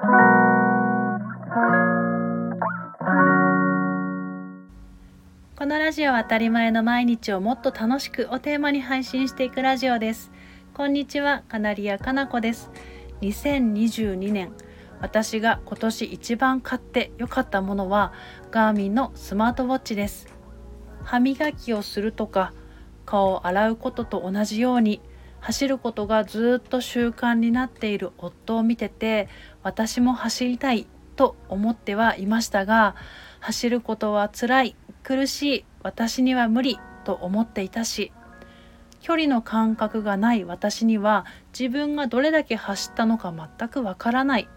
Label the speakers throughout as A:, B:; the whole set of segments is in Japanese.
A: このラジオは当たり前の毎日をもっと楽しくをテーマに配信していくラジオです。こんにちはカナリアかなこです。2022年私が今年一番買って良かったものはガーミンのスマートウォッチです。歯磨きをするとか顔を洗うことと同じように走ることがずっと習慣になっている夫を見てて私も走りたいと思ってはいましたが走ることは辛い苦しい私には無理と思っていたし距離の感覚がない私には自分がどれだけ走ったのか全くわからない。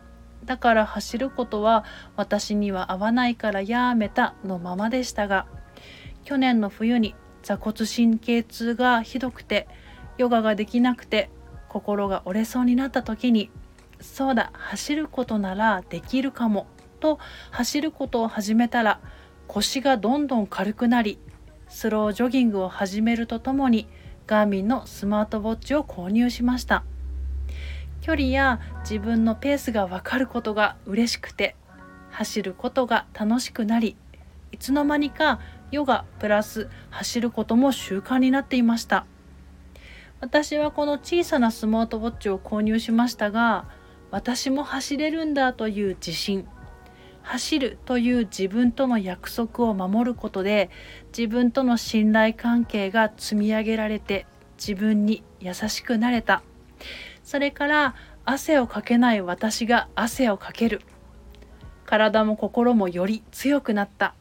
A: だから走ることは私には合わないからやめたのままでしたが去年の冬に座骨神経痛がひどくてヨガができなくて心が折れそうになった時にそうだ走ることならできるかもと走ることを始めたら腰がどんどん軽くなりスロージョギングを始めるとともにガーミンのスマートウォッチを購入しました。距離や自分のペースが分かることが嬉しくて走ることが楽しくなりいつの間にかヨガプラス走ることも習慣になっていました。私はこの小さなスマートウォッチを購入しましたが私も走れるんだという自信走るという自分との約束を守ることで自分との信頼関係が積み上げられて自分に優しくなれた。それから汗をかけない私が汗をかける。体も心もより強くなった。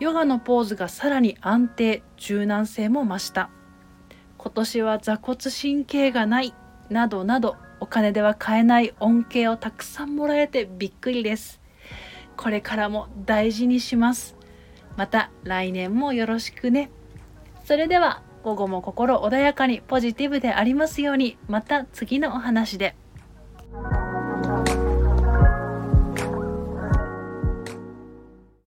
A: ヨガのポーズがさらに安定柔軟性も増した。今年は座骨神経がないなどなどお金では買えない恩恵をたくさんもらえてびっくりです。これからも大事にします。また来年もよろしくね。それでは午後も心穏やかにポジティブでありますように。また次のお話で。